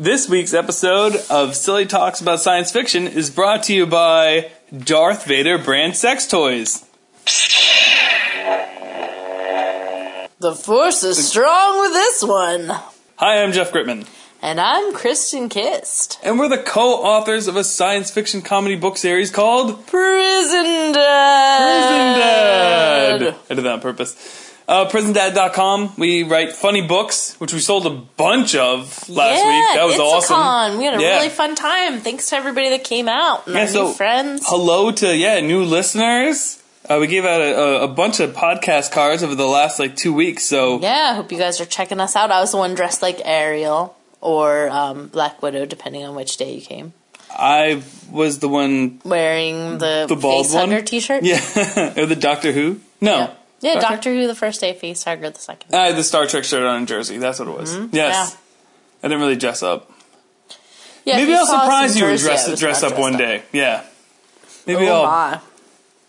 This week's episode of Silly Talks About Science Fiction is brought to you by Darth Vader brand sex toys. The force is strong with this one. Hi, I'm Jeff Gritman, And I'm Kristen Kist. and we're the co-authors of a science fiction comedy book series called Prison Dad. Prison Dad. I did that on purpose. Uh, PrisonDad.com. We write funny books, which we sold a bunch of last yeah, week. That was awesome. Con. We had a Yeah. really fun time. Thanks to everybody that came out and Yeah, our so new friends. hello to yeah new listeners. Uh, we gave out a, a, a bunch of podcast cards over the last like two weeks. So Yeah, I hope you guys are checking us out. I was the one dressed like Ariel or um, Black Widow, depending on which day you came. I was the one. Wearing the, The bald face one? t-shirt. Yeah, or the Doctor Who. No, Yeah, yeah Doctor- Doctor Who the first day, face hugger the second. I had the Star Trek shirt on in Jersey. That's what it was. Yes, Mm-hmm. Yeah. I didn't really dress up. Yeah, Maybe I'll saw us in surprise you and dress I was dress up one dressed day. Yeah, maybe Oh I'll. my.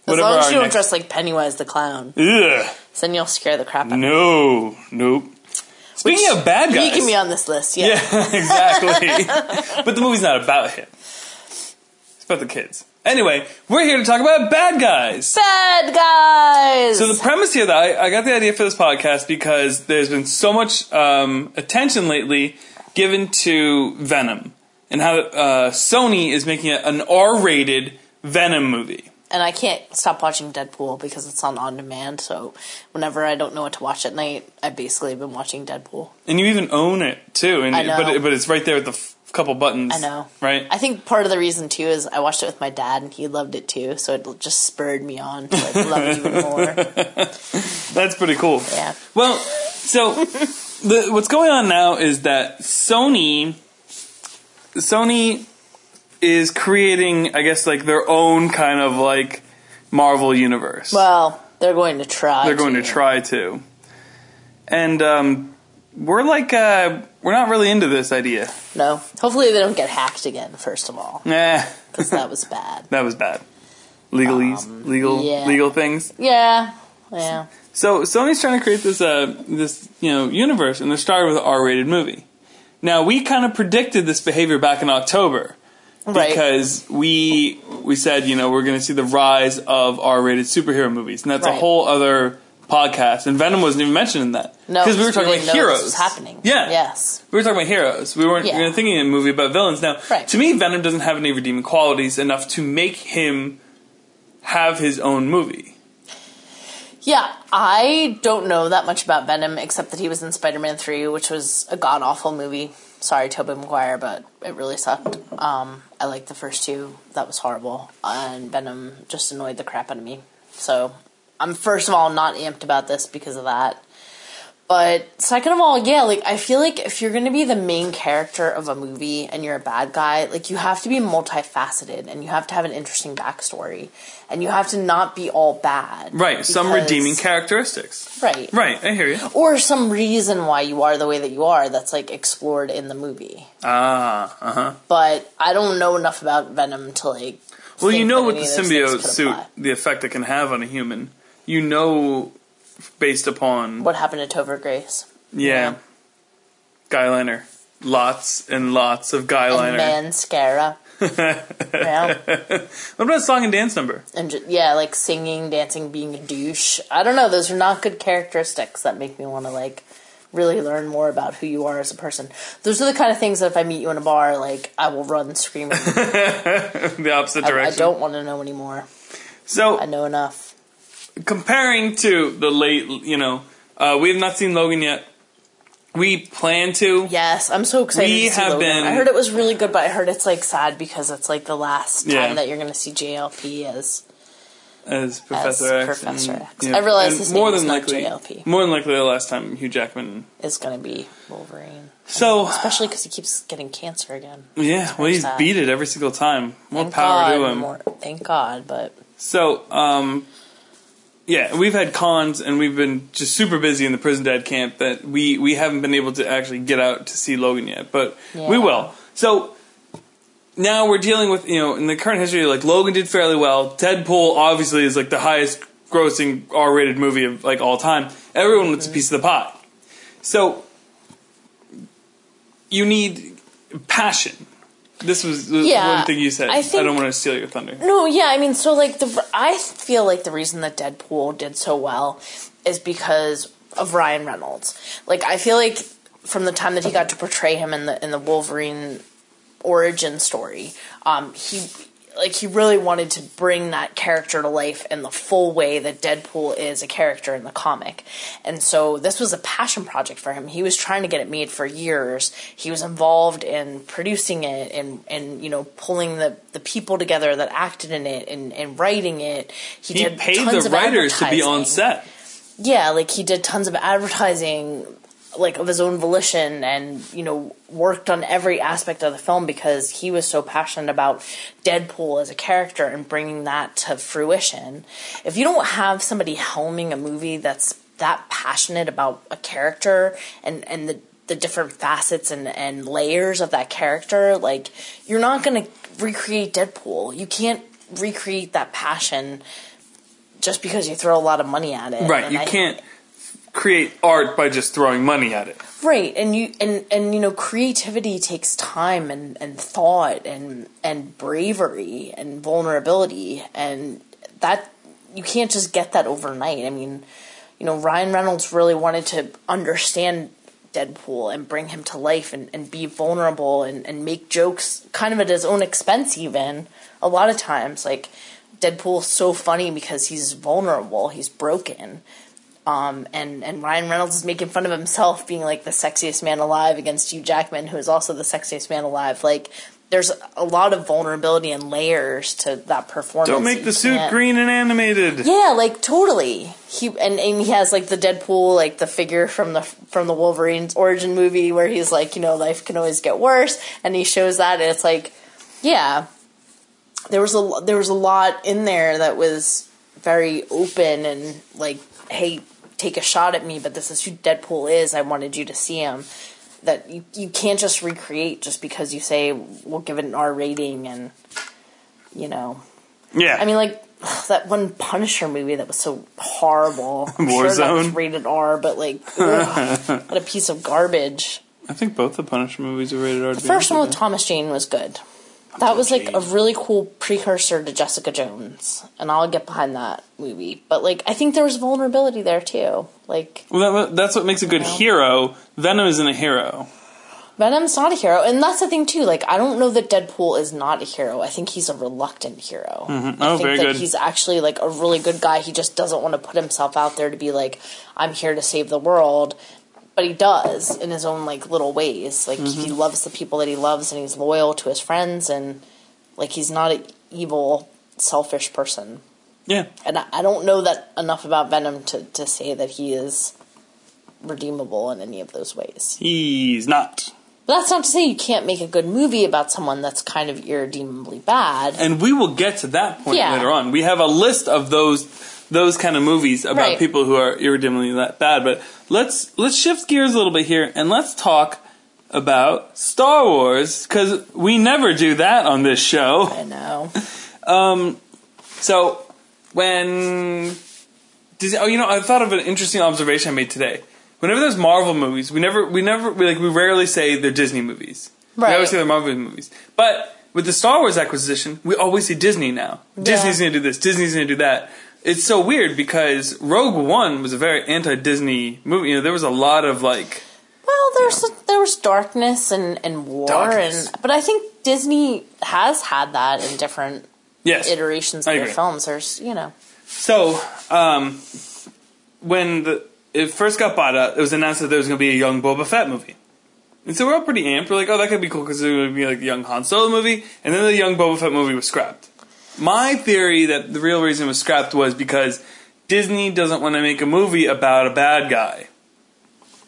As long as you don't next- dress like Pennywise the clown, Ugh, then you'll scare the crap out of me. no, nope. Speaking Which- of bad guys, He can be on this list, yeah. Yeah, exactly. but the movie's not about him. It's about the kids. Anyway, we're here to talk about bad guys. Bad guys! So the premise here that I, I got the idea for this podcast because there's been so much um, attention lately given to Venom and how uh, Sony is making an R-rated Venom movie. and I can't stop watching Deadpool because it's on on demand, so whenever I don't know what to watch at night, I basically have been watching Deadpool. And you even own it too, and I know. but it, but it's right there with the couple buttons. I know. right? I think part of the reason too is I watched it with my dad and he loved it too, so it just spurred me on to like love it even more. That's pretty cool. Yeah. Well, so the, what's going on now is that Sony, Sony is creating, I guess, like their own kind of like Marvel universe. Well, they're going to try. They're going to try to, and um, we're like, uh, we're not really into this idea. No. Hopefully they don't get hacked again. First of all, Nah, because that was bad. that was bad. Legalese, legal, Um, yeah. legal things. Yeah. Yeah. So Sony's trying to create this uh this you know universe, and they're starting with an R-rated movie. Now we kind of predicted this behavior back in October Right. because we we said you know we're going to see the rise of R-rated superhero movies, and that's a whole other podcast. And Venom wasn't even mentioned in that No, because we were talking didn't about heroes. Happening. Yeah. Yes. We were talking about heroes. We weren't Yeah. we thinking a movie about villains. Now, Right. to me, Venom doesn't have any redeeming qualities enough to make him have his own movie. Yeah, I don't know that much about Venom except that he was in Spider-Man 3, which was a god awful movie. Sorry, Tobey Maguire, but it really sucked. Um, I liked the first two. That was horrible. And Venom just annoyed the crap out of me. So, I'm first of all not amped about this because of that. But second of all, yeah, like I feel like if you're gonna be the main character of a movie and you're a bad guy, like you have to be multifaceted and you have to have an interesting backstory and you have to not be all bad. Right, some redeeming characteristics. Right. Right, I hear you. Or some reason why you are the way that you are that's like explored in the movie. Ah, uh huh. But I don't know enough about Venom to like. Well, you know what the of those things symbiote suit, apply. the effect it can have on a human. You know, based upon What happened to Topher Grace? yeah, guyliner, lots and lots of guyliner. And Mascara. yeah. what about song and dance number? And ju- yeah, like singing, dancing, being a douche. I don't know. Those are not good characteristics that make me want to like really learn more about who you are as a person. Those are the kind of things that if I meet you in a bar, like I will run screaming. the opposite I, I direction. don't want to know anymore. So I know enough. Comparing to the late, you know, uh, we have not seen Logan yet. We plan to. Yes, I'm so excited. We to see have Logan. been- I heard it was really good, but I heard it's like sad because it's like the last time Yeah. that you're going to see JLP as. as Professor X. Professor and- X. I realize his more than likely, JLP. More than likely, the last time Hugh Jackman. Is going to be Wolverine, So especially because he keeps getting cancer again. yeah, well, he's sad. beat it every single time. More Thank power God, to him. more- thank God, but So, um, yeah, we've had cons and we've been just super busy in the prison dad camp that we we haven't been able to actually get out to see Logan yet, but we will. So now we're dealing with you know in the current history like Logan did fairly well. Deadpool obviously is like the highest grossing R rated movie of like all time. Everyone wants a mm-hmm. piece of the pie. So you need passion. This was the Yeah, one thing you said. I I, don't want to steal your thunder. No, yeah, I mean, so like the I feel like the reason that Deadpool did so well is because of Ryan Reynolds. Like I feel like from the time that he got to portray him in the in the Wolverine origin story, um, he like he really wanted to bring that character to life in the full way that Deadpool is a character in the comic. And so this was a passion project for him. He was trying to get it made for years. He was involved in producing it and, and you know, pulling the, the people together that acted in it and, and writing it. He did paid the writers to be on set. Yeah, like he did tons of advertising, like of his own volition, and you know worked on every aspect of the film because he was so passionate about Deadpool as a character and bringing that to fruition. If you don't have somebody helming a movie that's that passionate about a character and and the the different facets and, and layers of that character, like you're not gonna recreate Deadpool. You can't recreate that passion just because you throw a lot of money at it. Right. And You I- can't create art by just throwing money at it. Right, and you and and you know creativity takes time and and thought and and bravery and vulnerability and that you can't just get that overnight. I mean, you know, Ryan Reynolds really wanted to understand Deadpool and bring him to life and, and be vulnerable and, and make jokes kind of at his own expense even a lot of times like Deadpool's so funny because he's vulnerable, he's broken. Um, and, and Ryan Reynolds is making fun of himself being like the sexiest man alive against Hugh Jackman, who is also the sexiest man alive. Like, there's a lot of vulnerability and layers to that performance. Don't make the suit can't- green and animated. Yeah, like totally. He and, and he has like the Deadpool, like the figure from the from the Wolverine's origin movie, where he's like, you know, life can always get worse, and he shows that, and it's like, yeah, there was a there was a lot in there that was very open and like, hey, take a shot at me, but this is who Deadpool is. I wanted you to see him. That you you can't just recreate just because you say we'll give it an R rating and you know Yeah. I mean, like that one Punisher movie that was so horrible. I'm sure that was Warzone? rated R, but like, ugh, what a piece of garbage. I think both the Punisher movies are rated R. The first one with Thomas Jane was good. That was like a really cool precursor to Jessica Jones, and I'll get behind that movie. But like, I think there was vulnerability there too. Like, Well, that, that's what makes a good know. hero. Venom isn't a hero. Venom's not a hero, and that's the thing too. Like, I don't know that Deadpool is not a hero. I think he's a reluctant hero. Mm-hmm. I Oh, think very that good. he's actually like a really good guy. He just doesn't want to put himself out there to be like, I'm here to save the world. But he does in his own like little ways. Like Mm-hmm. he loves the people that he loves, and he's loyal to his friends, and like he's not an evil, selfish person. Yeah. And I, I don't know that enough about Venom to to say that he is redeemable in any of those ways. He's not. But that's not to say you can't make a good movie about someone that's kind of irredeemably bad. And we will get to that point Yeah. later on. We have a list of those those kind of movies about Right. people who are irredeemably that bad. But let's let's shift gears a little bit here and let's talk about Star Wars because we never do that on this show. I know. Um, So when Disney, oh, you know, I thought of an interesting observation I made today. Whenever there's Marvel movies, we never, we never, we like, we rarely say they're Disney movies. We always say they're Marvel movies. But with the Star Wars acquisition, we always see Disney now. Disney's going to do this. Disney's going to do that. It's so weird because Rogue One was a very anti-Disney movie. You know, there was a lot of like, Well, there's there was darkness and, and war, Darkness. and but I think Disney has had that in different yes, iterations of their films. There's you know So, um, when the, it first got bought up, it was announced that there was going to be a young Boba Fett movie. And so we're all pretty amped. We're like, oh, that could be cool because it would be like a young Han Solo movie. And then the young Boba Fett movie was scrapped. My theory that the real reason it was scrapped was because Disney doesn't want to make a movie about a bad guy.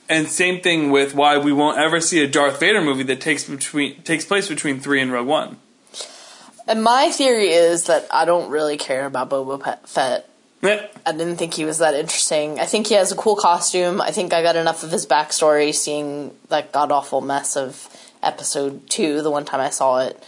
And same thing with why we won't ever see a Darth Vader movie that takes between takes place between three and Rogue One. And my theory is that I don't really care about Boba Fett. Eh, I didn't think he was that interesting. I think he has a cool costume. I think I got enough of his backstory seeing that god awful mess of episode two, the one time I saw it.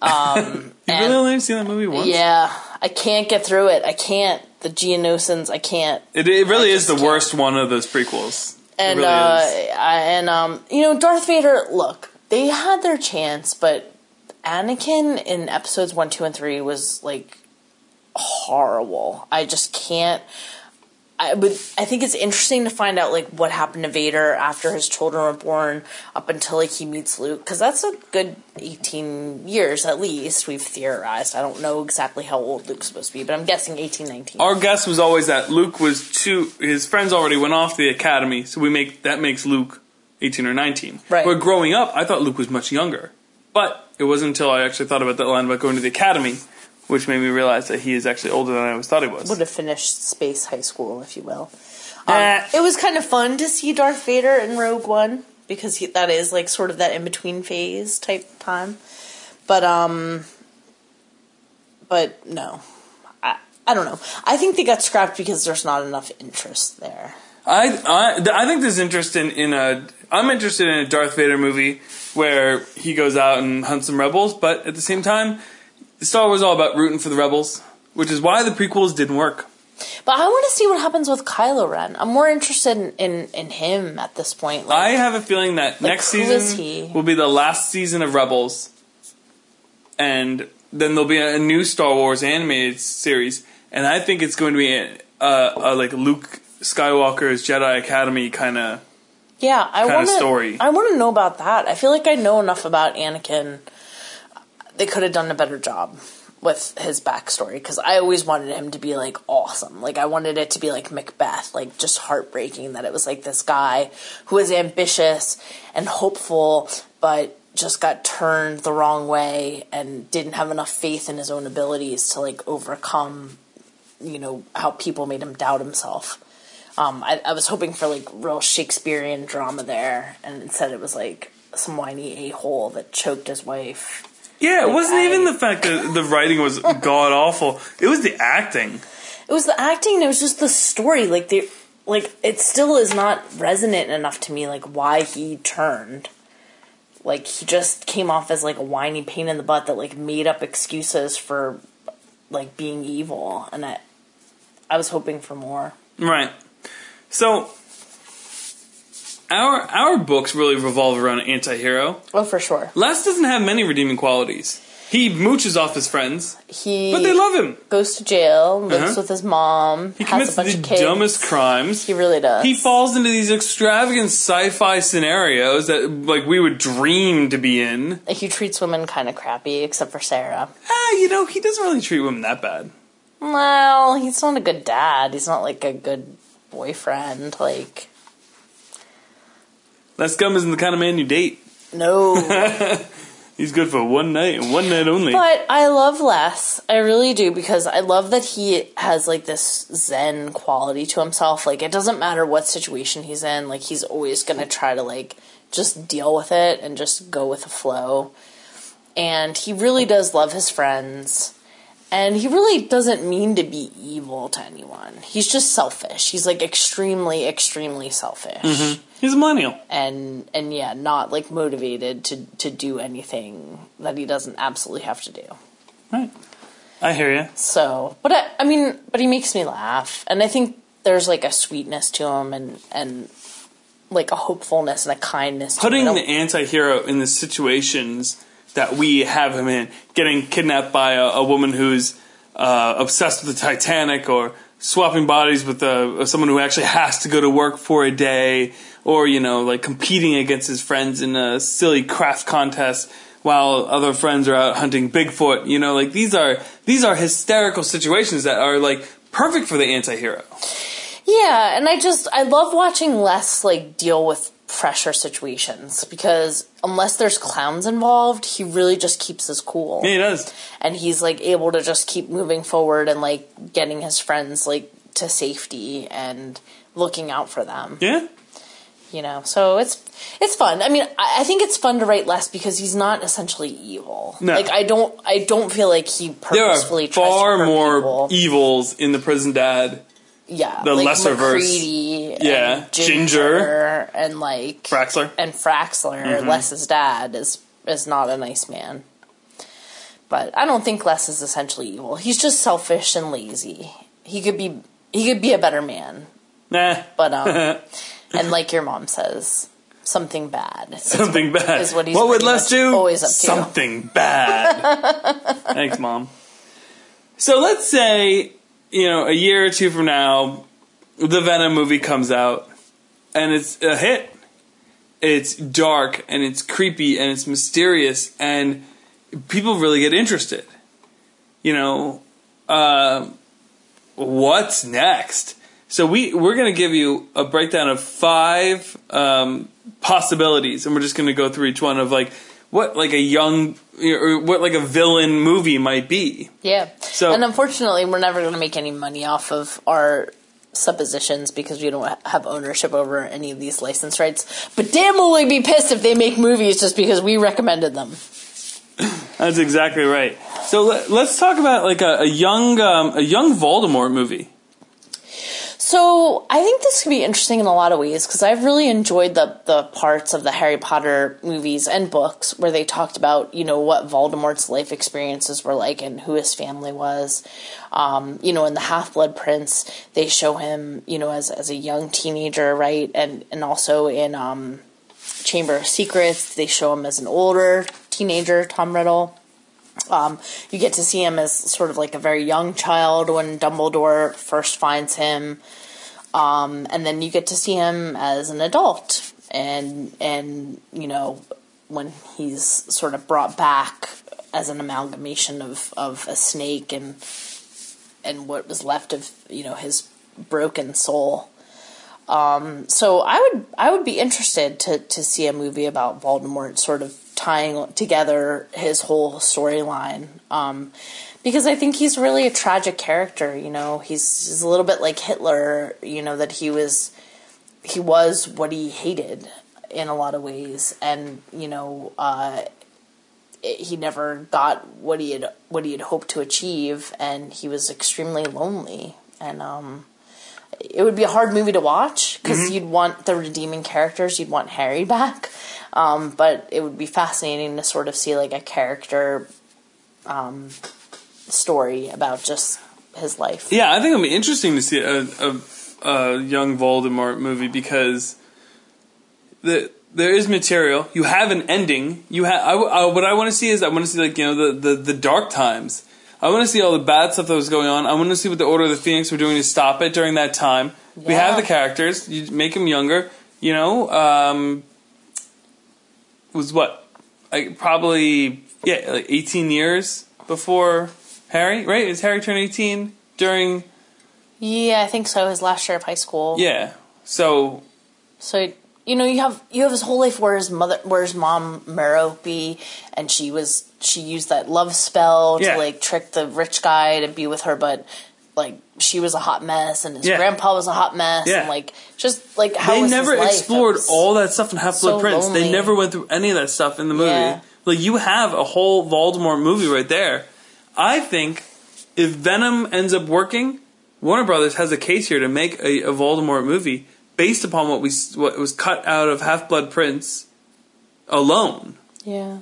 Um, You really only seen that movie once? yeah, I can't get through it. I can't. The Geonosians, I can't. It, it really I is the can't. worst one of those prequels. And really uh. I, and um, you know, Darth Vader. Look, they had their chance, but Anakin in episodes one, two, and three was like horrible. I just can't. I would. I think it's interesting to find out like what happened to Vader after his children were born, up until like he meets Luke, because that's a good eighteen years at least. We've theorized. I don't know exactly how old Luke's supposed to be, but I'm guessing 18, 19. Our guess was always that Luke was two. His friends already went off the academy, so we make that makes Luke eighteen or nineteen. Right. But growing up, I thought Luke was much younger. But it wasn't until I actually thought about that line about going to the academy, which made me realize that he is actually older than I always thought he was. would have finished space high school, if you will. Um, it was kind of fun to see Darth Vader in Rogue One because he, that is like sort of that in between phase type time. But um, but no, I I don't know. I think they got scrapped because there's not enough interest there. I, I, I think there's interest in, in a. I'm interested in a Darth Vader movie where he goes out and hunts some rebels, but at the same time, Star Wars is all about rooting for the rebels, which is why the prequels didn't work. But I want to see what happens with Kylo Ren. I'm more interested in in, in him at this point. Like, I have a feeling that Like, next season will be the last season of Rebels, and then there'll be a new Star Wars animated series, and I think it's going to be a, a, a like Luke Skywalker's Jedi Academy kind of. Yeah, I want to. story. I want to know about that. I feel like I know enough about Anakin. They could have done a better job with his backstory because I always wanted him to be like awesome. Like I wanted it to be like Macbeth, like just heartbreaking that it was like this guy who was ambitious and hopeful, but just got turned the wrong way and didn't have enough faith in his own abilities to like overcome, you know, how people made him doubt himself. Um, I, I was hoping for like real Shakespearean drama there, and instead it was like some whiny a hole that choked his wife. Yeah, it wasn't I- even the fact that the writing was god awful. It was the acting. It was the acting, it was just the story. Like the like it still is not resonant enough to me. Like why he turned. Like he just came off as like a whiny pain in the butt that like made up excuses for like being evil, and I, I was hoping for more. Right. So our our books really revolve around an anti-hero. Oh, for sure. Les doesn't have many redeeming qualities. He mooches off his friends, He but they love him. goes to jail, lives Uh-huh. with his mom, He has commits a bunch the dumbest crimes. He really does. He falls into these extravagant sci-fi scenarios that like we would dream to be in. he treats women kind of crappy, except for Sarah. Ah, you know, he doesn't really treat women that bad. Well, he's not a good dad. He's not like a good boyfriend. Like, Les Gum isn't the kind of man you date. no. He's good for one night and one night only. but I love Les. I really do because I love that he has like this zen quality to himself. Like, it doesn't matter what situation he's in. Like, he's always gonna try to like just deal with it and just go with the flow. And he really does love his friends. And he really doesn't mean to be evil to anyone. He's just selfish. He's like extremely, extremely selfish. Mm-hmm. He's a millennial. And and yeah, not like motivated to to do anything that he doesn't absolutely have to do. Right. I hear you. So, but I, I mean, but he makes me laugh, and I think there's like a sweetness to him, and and like a hopefulness and a kindness. To Putting the anti-hero in the situations that we have him in, getting kidnapped by a, a woman who's uh, obsessed with the Titanic, or swapping bodies with uh, someone who actually has to go to work for a day, or you know, like competing against his friends in a silly craft contest while other friends are out hunting Bigfoot. You know, like these are these are hysterical situations that are like perfect for the anti-hero. Yeah, and I just I love watching Les like deal with pressure situations because unless there's clowns involved, he really just keeps his cool. Yeah, he does. And he's like able to just keep moving forward and like getting his friends like to safety and looking out for them. Yeah. You know, so it's it's fun. I mean, I, I think it's fun to write less because he's not essentially evil. No. Like I don't I don't feel like he There are purposefully tries to far more people. evils in the prison dad. Yeah, the like lesser verse. McCready Yeah, Ginger, Ginger. and like Fraxler. and Fraxler, Mm-hmm. Les's dad is is not a nice man. But I don't think Les is essentially evil. He's just selfish and lazy. He could be he could be a better man. Nah. But um and like your mom says, something bad. Something bad. is what he's What would Les do? always up to. Something bad. Thanks, mom. So let's say you know a year or two from now, the Venom movie comes out, and it's a hit. It's dark and it's creepy and it's mysterious and people really get interested. You know, uh, what's next? So we we're going to give you a breakdown of five um, possibilities, and we're just going to go through each one of like what like a young or what like a villain movie might be. Yeah. So- and unfortunately, we're never going to make any money off of our suppositions because we don't have ownership over any of these license rights. But damn, will we be pissed if they make movies just because we recommended them? That's exactly right. So let, us talk about like a, a young um, a young Voldemort movie. So I think this could be interesting in a lot of ways because I've really enjoyed the the parts of the Harry Potter movies and books where they talked about you know what Voldemort's life experiences were like and who his family was. Um, you know, in the Half Blood Prince, they show him you know as as a young teenager, right, and and also in um, Chamber of Secrets, they show him as an older teenager, Tom Riddle. Um, you get to see him as sort of like a very young child when Dumbledore first finds him, um, and then you get to see him as an adult, and and you know when he's sort of brought back as an amalgamation of of a snake and and what was left of you know his broken soul. Um, so I would I would be interested to to see a movie about Voldemort sort of tying together his whole storyline. Um, because I think he's really a tragic character, you know. He's, he's a little bit like Hitler, you know, that he was he was what he hated in a lot of ways and, you know, uh, it, he never got what he had what he had hoped to achieve and he was extremely lonely and um it would be a hard movie to watch because you'd want the redeeming characters. You'd want Harry back, um, but it would be fascinating to sort of see like a character um, story about just his life. Yeah, I think it'll be interesting to see a, a, a young Voldemort movie because the there is material. You have an ending. You have I, I, what I want to see is I want to see like you know the, the, the dark times. I want to see all the bad stuff that was going on. I want to see what the Order of the Phoenix were doing to stop it during that time. We have the characters. You make them younger. You know, um, was what like probably yeah like eighteen years before Harry. Right? Is Harry turned eighteen during? Yeah, I think so. His last year of high school. Yeah. So So you know you have you have his whole life where his mother where his mom Merope and she was she used that love spell Yeah. to like trick the rich guy to be with her but like she was a hot mess and his Yeah. grandpa was a hot mess Yeah. and like just like how they was never explored all that stuff in Half Blood so Prince. They never went through any of that stuff in the movie. Yeah. Like you have a whole Voldemort movie right there. I think if Venom ends up working, Warner Brothers has a case here to make a, a Voldemort movie based upon what we what was cut out of Half Blood Prince alone. Yeah.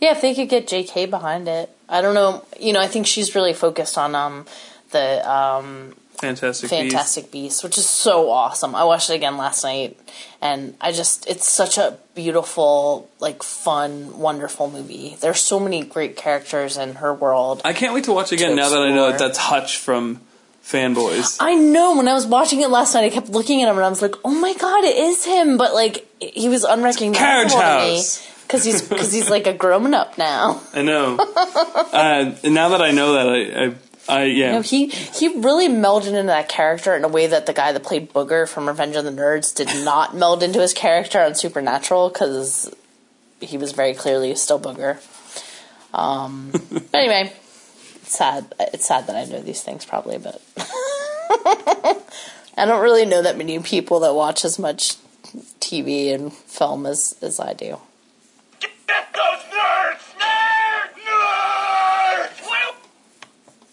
Yeah, if they could get JK behind it. I don't know. You know, I think she's really focused on um the um Fantastic. Fantastic Beasts, which is so awesome. I watched it again last night and I just it's such a beautiful, like fun, wonderful movie. There's so many great characters in her world. I can't wait to watch again To now that I know that that's Hutch from Fanboys. I know when I was watching it last night, I kept looking at him and I was like, "Oh my god, it is him!" But like, he was unrecognizable to me because he's because he's like a grown up now. I know. uh, now that I know that, I, I, I yeah. No, he he really melded into that character in a way that the guy that played Booger from Revenge of the Nerds did not meld into his character on Supernatural because he was very clearly still Booger. Um, but anyway, it's sad. It's sad that I know these things probably, but I don't really know that many people that watch as much TV and film as as I do. Get those nerds! Nerds!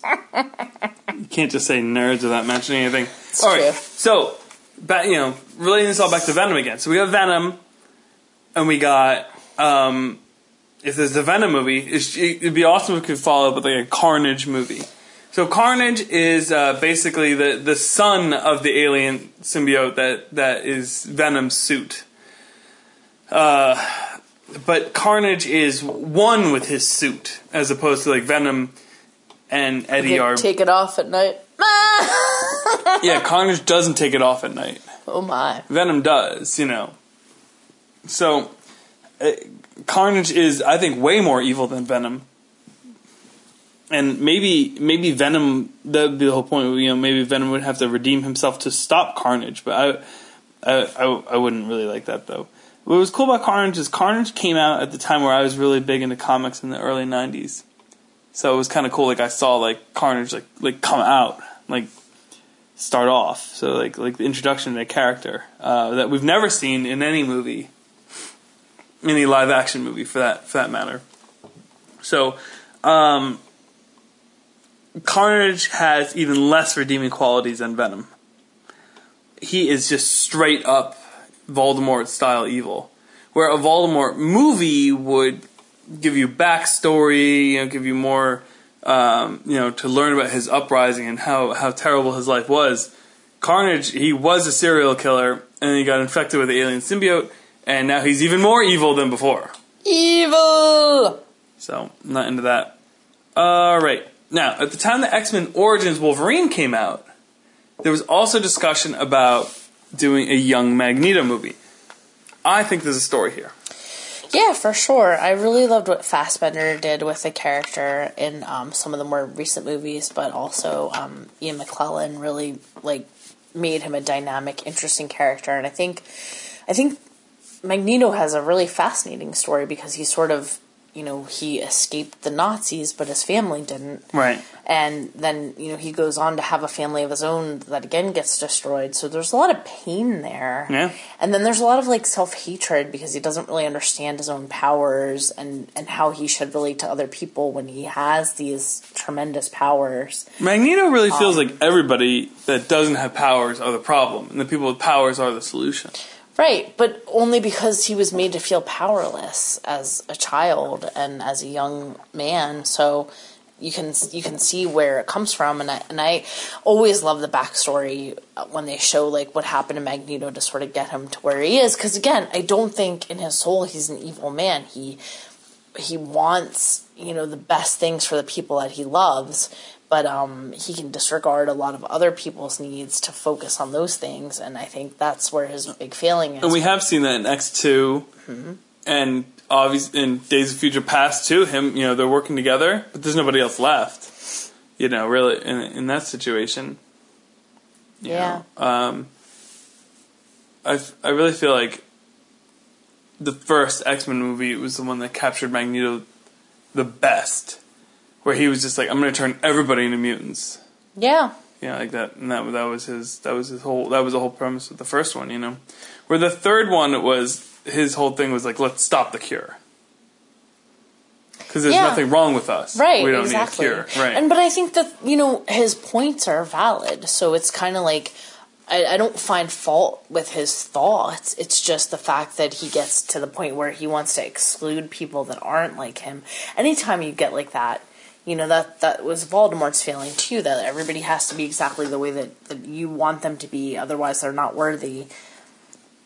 Nerds! You can't just say nerds without mentioning anything. It's all right, true. so back, you know, relating this all back to Venom again. So we got Venom, and we got um, if there's the Venom movie, it's, it'd be awesome if we could follow up with like a Carnage movie. So Carnage is uh, basically the the son of the alien symbiote that that is Venom's suit. Uh, but Carnage is one with his suit, as opposed to like Venom and Eddie are. take it off at night. yeah, Carnage doesn't take it off at night. oh my. Venom does, you know. So, uh, Carnage is, I think, way more evil than Venom. And maybe, maybe Venom. That'd be the whole point. You know, maybe Venom would have to redeem himself to stop Carnage. But I, I, I, I wouldn't really like that though. What was cool about Carnage is Carnage came out at the time where I was really big into comics in the early '90s. So it was kind of cool. Like I saw like Carnage like like come out like start off. So like like the introduction to a character uh, that we've never seen in any movie, any live action movie for that for that matter. So, um, Carnage has even less redeeming qualities than Venom. He is just straight up Voldemort style evil, where a Voldemort movie would give you backstory, you know, give you more, um, you know, to learn about his uprising and how how terrible his life was. Carnage, he was a serial killer, and he got infected with the alien symbiote, and now he's even more evil than before. Evil! So, not into that. Alright. Now, at the time the X Men Origins Wolverine came out, there was also discussion about doing a young Magneto movie. I think there's a story here. Yeah, for sure. I really loved what Fassbender did with the character in um, some of the more recent movies, but also um, Ian McKellen really like made him a dynamic, interesting character. And I think, I think Magneto has a really fascinating story because he sort of, you know, he escaped the Nazis, but his family didn't. Right. And then, you know, he goes on to have a family of his own that again gets destroyed. So there's a lot of pain there. Yeah. And then there's a lot of like self hatred because he doesn't really understand his own powers and, and how he should relate to other people when he has these tremendous powers. Magneto really feels um, like everybody that doesn't have powers are the problem, and the people with powers are the solution. Right, but only because he was made to feel powerless as a child and as a young man. So you can you can see where it comes from, and I and I always love the backstory when they show like what happened to Magneto to sort of get him to where he is. Because again, I don't think in his soul he's an evil man. He he wants you know the best things for the people that he loves but um, he can disregard a lot of other people's needs to focus on those things and i think that's where his big failing is And we have seen that in X 2 and obviously in Days of Future Past too. Him, you know, they're working together, but there's nobody else left. You know, really in in that situation. Yeah. know. Um, I I really feel like the first X Men movie was the one that captured Magneto the best, where he was just like, "I'm going to turn everybody into mutants." yeah Yeah, like that, and that that was his that was his whole that was the whole premise of the first one, you know. Where the third one was his whole thing was like, let's stop the cure, because there's Yeah. nothing wrong with us, right We don't exactly need a cure, right? and but i think that you know his points are valid so it's kind of like I, I don't find fault with his thoughts. It's just the fact that he gets to the point where he wants to exclude people that aren't like him. Anytime you get like that, you know that that was Voldemort's feeling too. That everybody has to be exactly the way that, that you want them to be, otherwise they're not worthy.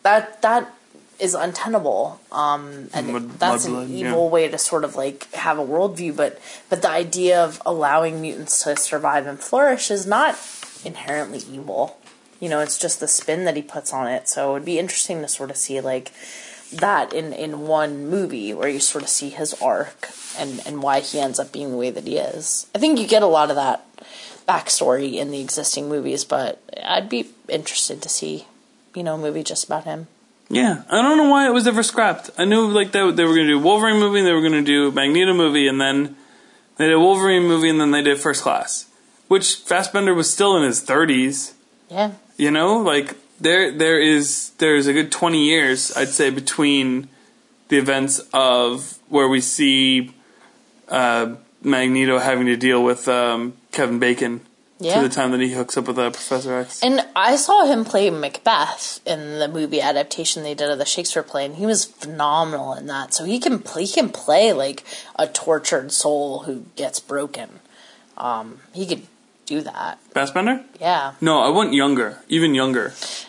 That that is untenable, um, and Mud- that's mudblood, an yeah. evil way to sort of like have a worldview. But but the idea of allowing mutants to survive and flourish is not inherently evil. You know, it's just the spin that he puts on it. So it'd be interesting to sort of see like that in in one movie where you sort of see his arc and and why he ends up being the way that he is. I think you get a lot of that backstory in the existing movies, but I'd be interested to see, you know, a movie just about him. yeah, I don't know why it was ever scrapped. I knew like that they were going to do a Wolverine movie, and they were going to do a Magneto movie, and then they did a Wolverine movie, and then they did First Class, which Fassbender was still in his thirties. Yeah. You know, like there there is there's a good twenty years, I'd say, between the events of where we see uh, Magneto having to deal with um, Kevin Bacon Yeah. to the time that he hooks up with uh, Professor X. And I saw him play Macbeth in the movie adaptation they did of the Shakespeare play, and he was phenomenal in that. So he can play, he can play like a tortured soul who gets broken. Um, he could do that. Fassbender? Yeah. No, I want younger, even younger.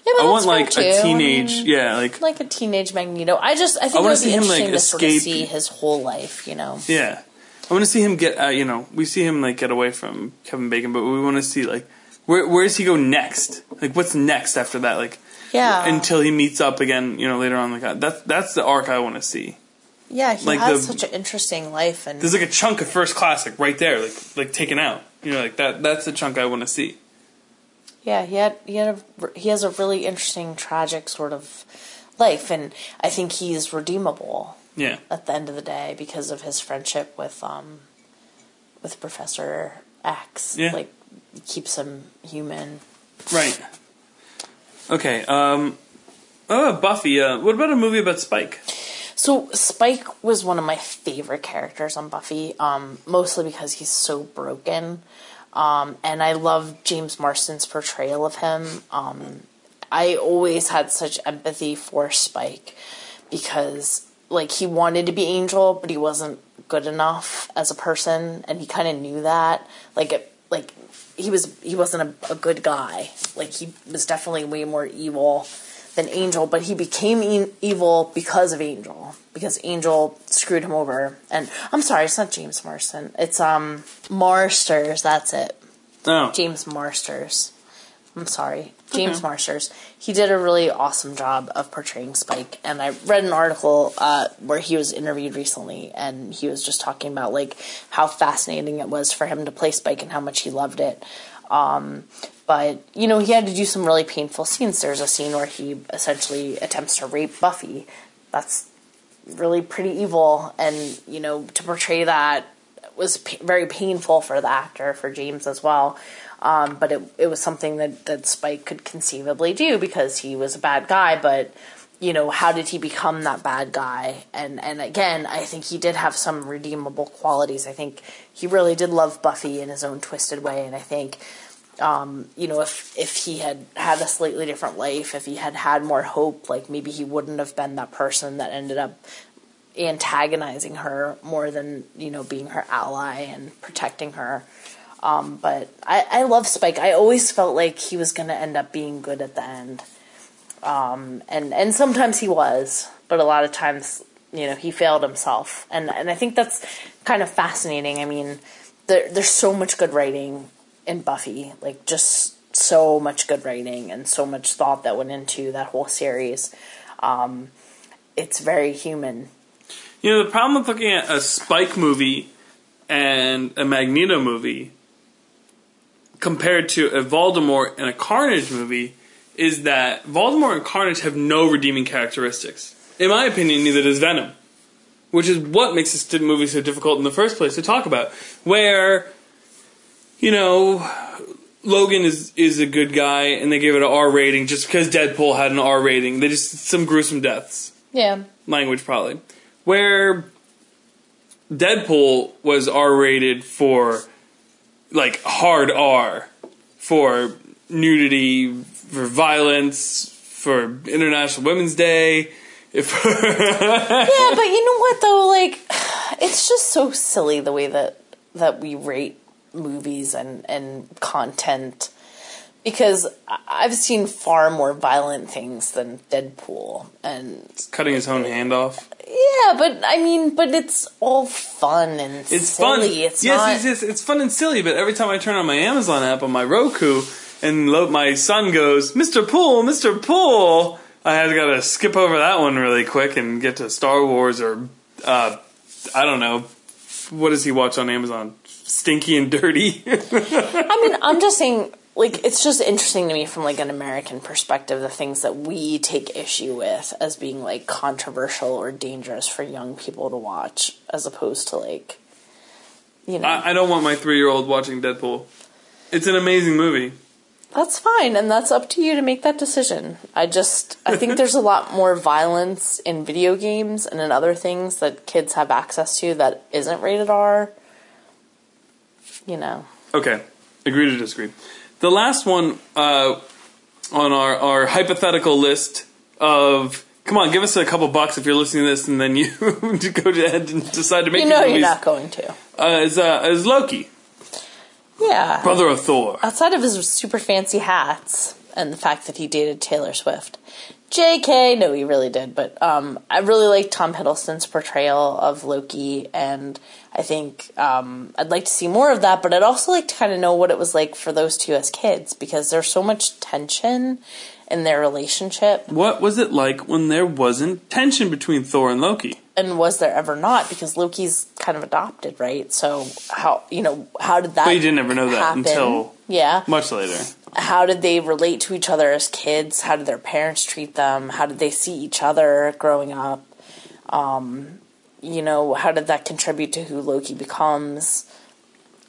Yeah, I want like too. a I teenage, mean, yeah, like like a teenage Magneto. I just I think I it wanna would see be him, interesting like, to sort of escape- see his whole life. You know. yeah. I want to see him get, uh, you know, we see him like get away from Kevin Bacon, but we want to see like where where does he go next? Like what's next after that? Like Yeah. until he meets up again, you know, later on. Like that's that's the arc I want to see. yeah, he like has the- such an interesting life, and There's like a chunk of first class, like right there, like like taken out. You know, like that. That's the chunk I want to see. yeah, he had he had a he has a really interesting, tragic sort of life, and I think he's redeemable Yeah. at the end of the day because of his friendship with um with Professor X. Yeah. Like keeps him human. Right. Okay. Um. Oh, Buffy. Uh, what about a movie about Spike? So Spike was one of my favorite characters on Buffy, um, mostly because he's so broken, um, and I love James Marston's portrayal of him. Um, I always had such empathy for Spike because, like, he wanted to be Angel, but he wasn't good enough as a person, and he kind of knew that. Like, it, like he was he wasn't a, a good guy. Like, he was definitely way more evil than Angel, but he became e- evil because of Angel. Because Angel screwed him over. And I'm sorry, it's not James Marston. It's um Marsters. That's it. Oh. James Marsters. I'm sorry, James Marsters. He did a really awesome job of portraying Spike, and I read an article uh, where he was interviewed recently, and he was just talking about like how fascinating it was for him to play Spike and how much he loved it. Um, but you know, he had to do some really painful scenes. There's a scene where he essentially attempts to rape Buffy. That's really pretty evil, and you know, to portray that was pa- very painful for the actor, for James as well. Um, but it it was something that that Spike could conceivably do because he was a bad guy. But you know, how did he become that bad guy? And and again, I think he did have some redeemable qualities. I think he really did love Buffy in his own twisted way, and I think um, you know, if if he had had a slightly different life, if he had had more hope, like maybe he wouldn't have been that person that ended up antagonizing her more than you know being her ally and protecting her. Um, but I, I love Spike. I always felt like he was going to end up being good at the end, um, and and sometimes he was, but a lot of times you know he failed himself, and and I think that's kind of fascinating. I mean, there, there's so much good writing in Buffy, like just so much good writing and so much thought that went into that whole series. Um, it's very human. You know, the problem with looking at a Spike movie and a Magneto movie compared to a Voldemort and a Carnage movie is that Voldemort and Carnage have no redeeming characteristics. In my opinion, neither does Venom. Which is what makes this movie so difficult in the first place to talk about. Where, you know, Logan is is a good guy and they gave it an R rating just because Deadpool had an R rating. They just some gruesome deaths Yeah. language probably where deadpool was r-rated for like hard r for nudity for violence for international women's day if Yeah, but you know what though? Like, it's just so silly the way that that we rate movies and and content because I've seen far more violent things than Deadpool, and cutting his own hand off yeah, but I mean, but it's all fun and it's fun. It's yes, not. yes yes it's fun and silly but every time i turn on my amazon app on my roku and lo- my son goes mr pool mr pool i have to gotta skip over that one really quick and get to star wars or uh, i don't know what does he watch on amazon stinky and dirty I mean, I'm just saying, like, it's just interesting to me from like an American perspective, the things that we take issue with as being like controversial or dangerous for young people to watch, as opposed to like, you know, I, I don't want my three-year-old watching deadpool it's an amazing movie that's fine, and that's up to you to make that decision. I just, I think there's a lot more violence in video games and in other things that kids have access to that isn't rated R. You know. Okay, agree to disagree. The last one uh, on our, our hypothetical list of come on, give us a couple bucks if you're listening to this, and then you go ahead and decide to make You know you're not going to. Uh, is uh, is Loki. Yeah. Brother of Thor. Outside of his super fancy hats and the fact that he dated Taylor Swift. JK, no, he really did, but um, I really like Tom Hiddleston's portrayal of Loki, and I think um, I'd like to see more of that, but I'd also like to kind of know what it was like for those two as kids, because there's so much tension in their relationship, What was it like when there wasn't tension between Thor and Loki? and was there ever not? Because Loki's kind of adopted, right? So how you know how did that? But you didn't ever know that until yeah. much later. How did they relate to each other as kids? How did their parents treat them? How did they see each other growing up? Um, you know, how did that contribute to who Loki becomes?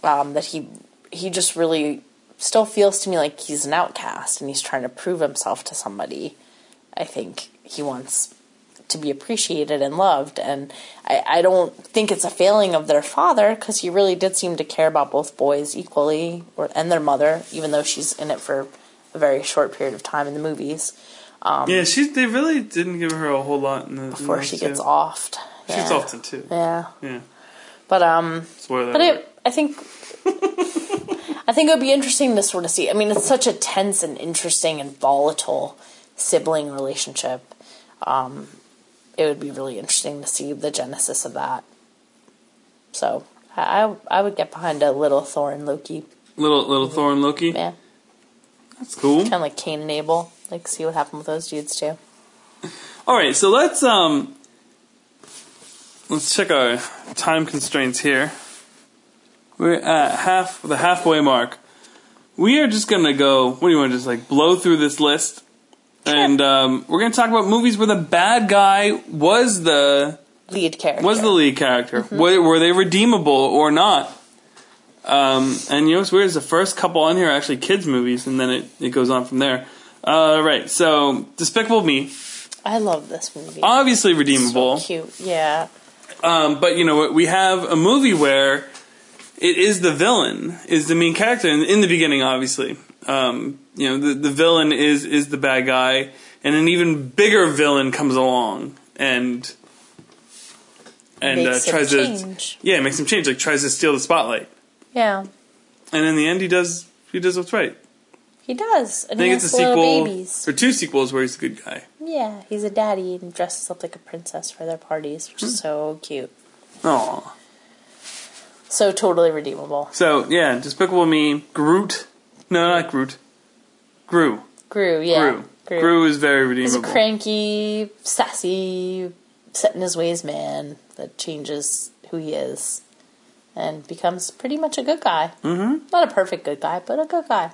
Um, that he he just really still feels to me like he's an outcast and he's trying to prove himself to somebody. I think he wants to be appreciated and loved, and I, I don't think it's a failing of their father because he really did seem to care about both boys equally, or and their mother, even though she's in it for a very short period of time in the movies yeah, she. They really didn't give her a whole lot in the in before those she gets offed. She gets Yeah. often too. Yeah, Yeah. but um, But it, I think, I think it would be interesting to sort of see. I mean, it's such a tense and interesting and volatile sibling relationship. Um, it would be really interesting to see the genesis of that. So I, I, would get behind a little Thor and Loki. little little Thor and Loki. Yeah, That's cool. kind of like Cain and Abel. Like, see what happened with those dudes too. All right, so let's um let's check our time constraints here. We're at half the halfway mark. We are just gonna go. What do you want to just like blow through this list? And um, we're gonna talk about movies where the bad guy was the Lead character was the lead character. Were, were they redeemable or not? Um, and you know what's weird is the first couple on here are actually kids movies, and then it, it goes on from there. All right, so Despicable Me, I love this movie. obviously redeemable. So cute. Yeah. Um, but you know, we have a movie where it is the villain is the main character in, in the beginning. Obviously, um, you know, the, the villain is is the bad guy, and an even bigger villain comes along and and uh, tries change. to yeah makes him change, like tries to steal the spotlight, Yeah. and in the end, he does he does what's right. He does. And I he think it's a sequel babies. or two sequels where he's the good guy. Yeah, he's a daddy and dresses up like a princess for their parties, which Hmm. is so cute. Aw. So totally redeemable. So yeah, Despicable Me, Groot. No, not Groot. Gru. Gru, yeah. Gru. Gru is very He's a redeemable. cranky, sassy, set in his ways man that changes who he is and becomes pretty much a good guy. Mm-hmm. Not a perfect good guy, but a good guy.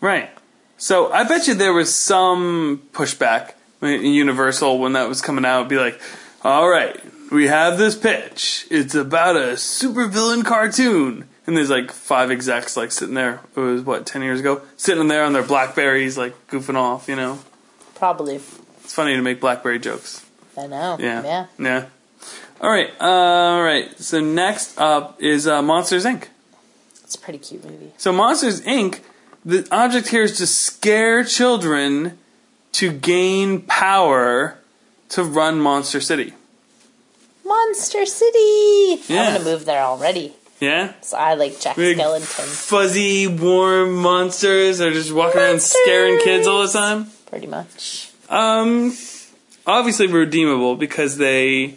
Right. So I bet you there was some pushback in Universal when that was coming out. Be like, all right, we have this pitch. It's about a supervillain cartoon. And there's like five execs like sitting there. It was what ten years ago, sitting there on their Blackberries, like goofing off. You know, Probably. it's funny to make BlackBerry jokes. I know. Yeah, Yeah. yeah. All right, uh, all right. So next up is uh, Monsters Inc. It's a pretty cute movie. So Monsters Inc. The object here is to scare children to gain power to run Monster City. Monster City! Yeah. I'm gonna move there already. Yeah, So I like Jack Big Skellington. fuzzy, warm monsters are just walking around scaring kids all the time. Pretty much. Um, obviously redeemable because they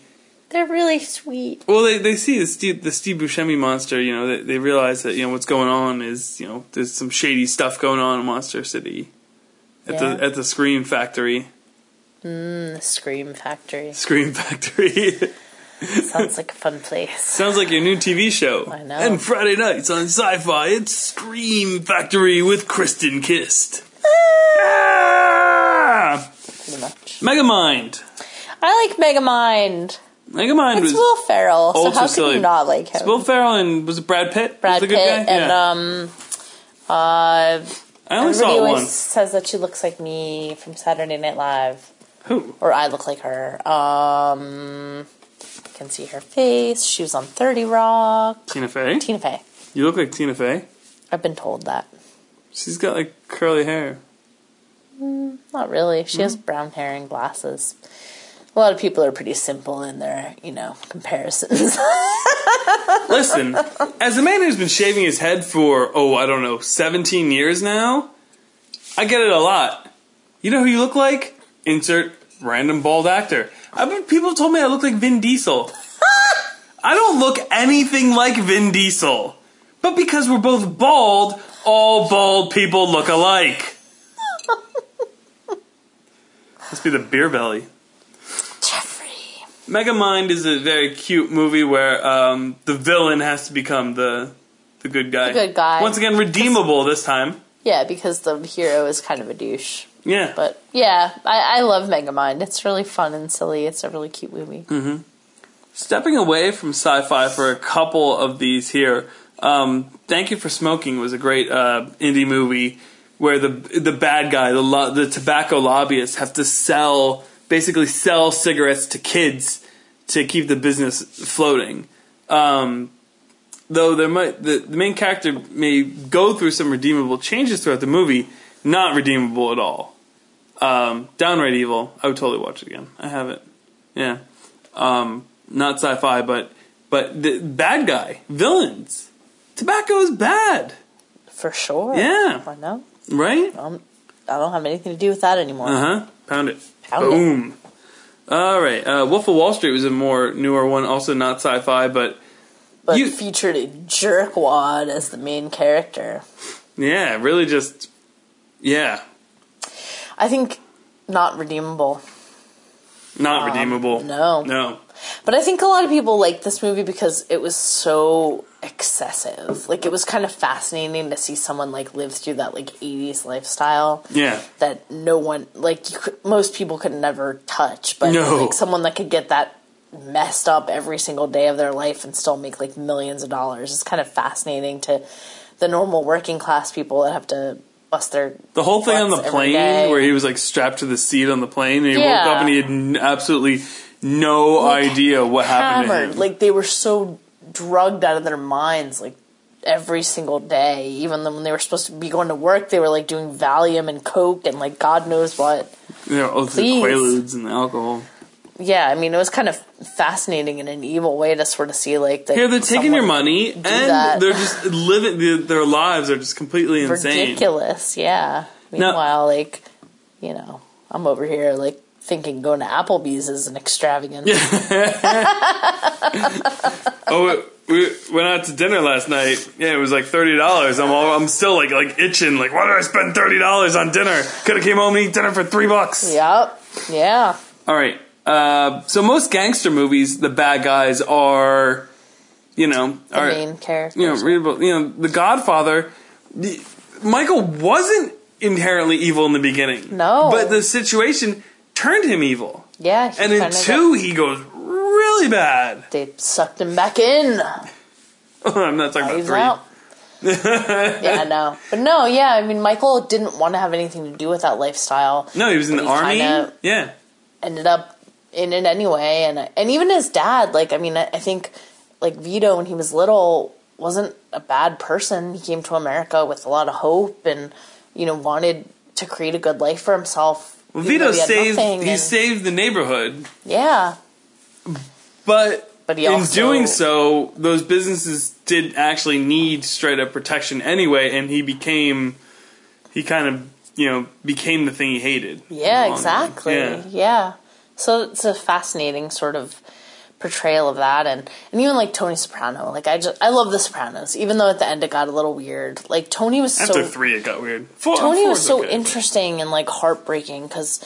They're really sweet. well they, they see the Steve, the Steve Buscemi monster. You know they, they realize that you know what's going on is you know there's some shady stuff going on in Monster City at Yeah. the at the Scream Factory. The Scream Factory. Scream Factory. Sounds like a fun place. Sounds like your new TV show. I know. And Friday nights on Sci-Fi, it's Scream Factory with Kristen Kist. Ah! Pretty much. Megamind. I like Megamind. Megamind It's was Will Ferrell, so how could you not like him? It's Will Ferrell and was it Brad Pitt? Brad Pitt good guy? and yeah. um uh I only saw it always says that she looks like me from Saturday Night Live. Who? Or I look like her. Um can see her face. She was on 30 Rock. Tina Fey. Tina Fey. You look like Tina Fey. I've been told that. She's got like curly hair. Not really. She Hmm. has brown hair and glasses. A lot of people are pretty simple in their, you know, comparisons. Listen, as a man who's been shaving his head for, oh, I don't know, 17 years now, I get it a lot. You know who you look like? Insert random bald actor. I mean, people told me I look like Vin Diesel. I don't look anything like Vin Diesel. But because we're both bald, all bald people look alike. Must be the beer belly. Jeffrey. Megamind is a very cute movie where um, the villain has to become the the good guy. The good guy. Once again, redeemable this time. Yeah, because the hero is kind of a douche. Yeah. But yeah, I, I love Megamind. It's really fun and silly. It's a really cute movie. Stepping away from sci-fi for a couple of these here. Um, Thank You for Smoking was a great uh, indie movie where the the bad guy, the lo- the tobacco lobbyists, have to sell basically sell cigarettes to kids to keep the business floating. Um, though there might the, the main character may go through some redeemable changes throughout the movie, not redeemable at all. Um, downright evil. I would totally watch it again. I have it. Yeah. Um, not sci-fi, but but the bad guy villains. Tobacco is bad, For sure. Yeah. I know. right? Um, I don't have anything to do with that anymore. Uh huh. Pound it. Pound it. Boom. All right. Uh, Wolf of Wall Street was a more newer one, also not sci-fi, but But You- featured a jerkwad as the main character. yeah, really just yeah, I think not redeemable. not redeemable. Um, No. No. But I think a lot of people liked this movie because it was so excessive. Like it was kind of fascinating to see someone like live through that like 80s lifestyle. Yeah. That no one like you could, most people could never touch, but No. like someone that could get that messed up every single day of their life and still make like millions of dollars. It's kind of fascinating to the normal working class people that have to bust their The whole thing on the plane day. where he was like strapped to the seat on the plane and he woke up and he had n- absolutely no idea what happened to hammered. him. Like they were so drugged out of their minds, like every single day. Even when they were supposed to be going to work, they were like doing Valium and Coke and like God knows what. know, all the Please. quaaludes and the alcohol. Yeah, I mean it was kind of fascinating in an evil way to sort of see like that Here they're taking your money and that. they're just living their, their lives are just completely insane. ridiculous. Yeah. Meanwhile, like you know, I'm over here like thinking going to Applebee's is an extravagance. Oh, we, we went out to dinner last night. Yeah, it was like thirty dollars. I'm all, I'm still like like itching. Like, why did I spend thirty dollars on dinner? Could have came home and eat dinner for three bucks. Yep. Yeah. All right. Uh, so most gangster movies, the bad guys are, you know, The are main characters. you know readable. You know, The Godfather. The, Michael wasn't inherently evil in the beginning. No. but the situation turned him evil. yeah. he And in two, he goes really bad. they sucked him back in. I'm not talking about He's three. yeah, no, but no, yeah. I mean, Michael didn't want to have anything to do with that lifestyle. No, he was in the he army. yeah. Ended up in it anyway, and and even his dad. Like, I mean, I I think like Vito when he was little wasn't a bad person. He came to America with a lot of hope and you know wanted to create a good life for himself. Well, Vito he saved. He and- saved the neighborhood, yeah, but. But he in doing so, those businesses did actually need straight up protection anyway, and he became, he kind of, you know, became the thing he hated. Yeah, exactly. Yeah. Yeah. So it's a fascinating sort of portrayal of that and and even like Tony Soprano. Like I just I love the Sopranos, even though at the end it got a little weird. Like Tony was After so three, it got weird. Four, Tony was so okay. interesting and like heartbreaking cuz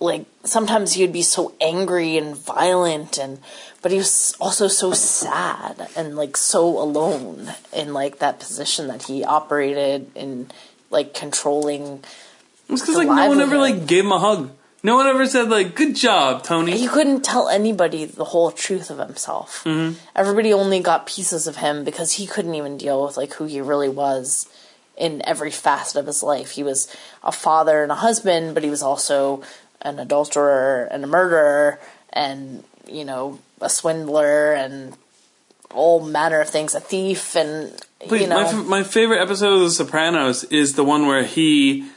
like sometimes he would be so angry and violent and but he was also so sad and like so alone in like that position that he operated in like controlling It's because like no one ever like gave him a hug. No one ever said like, "Good job, Tony." he couldn't tell anybody the whole truth of himself. Mm-hmm. Everybody only got pieces of him because he couldn't even deal with like who he really was in every facet of his life. He was a father and a husband, but he was also an adulterer and a murderer and, you know, a swindler and all manner of things, a thief and Wait, you know my, f- my favorite episode of The Sopranos is the one where he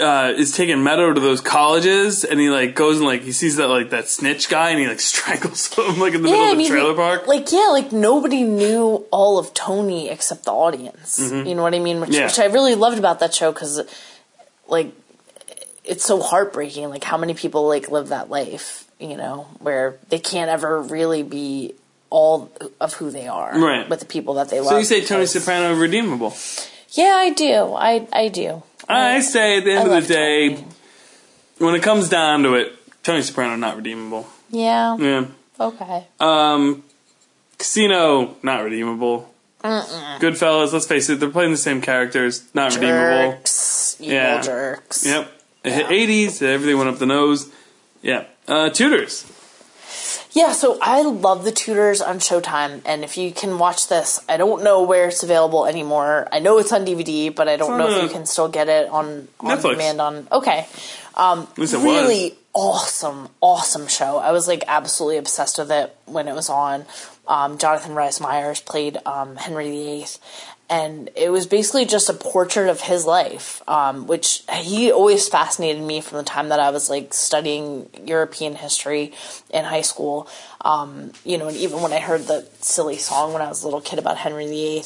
uh, is taking Meadow to those colleges, and he like goes and like he sees that like that snitch guy, and he like strangles him like in the middle of the trailer park. Like yeah, like nobody knew all of Tony except the audience. You know what I mean? Which, Mm-hmm. Yeah. which I really loved about that show because, like, it's so heartbreaking. Like how many people like live that life, you know, where they can't ever really be all of who they are Right. with the people that they love. so you say Tony Soprano redeemable? Yeah, I do. I I do. I say at the I end of the day, Tony. when it comes down to it, Tony Soprano not redeemable. Yeah. Yeah. Okay. Um, Casino not redeemable. Goodfellas, let's face it, they're playing the same characters, not redeemable. Jerks. Evil Yeah. jerks. Yep. It hit 80s, everything went up the nose. Yeah. Uh, Tudors. Yeah, so I love the Tudors on Showtime, and if you can watch this, I don't know where it's available anymore. I know it's on DVD, but I don't know if you can still get it on, on Netflix. demand. On okay, um, At least it really awesome, awesome show. I was like absolutely obsessed with it when it was on. Um, Jonathan Rhys Meyers played um, Henry VIII, and it was basically just a portrait of his life, um, which he always fascinated me from the time that I was like studying European history in high school. Um, you know, and even when I heard the silly song when I was a little kid about Henry VIII,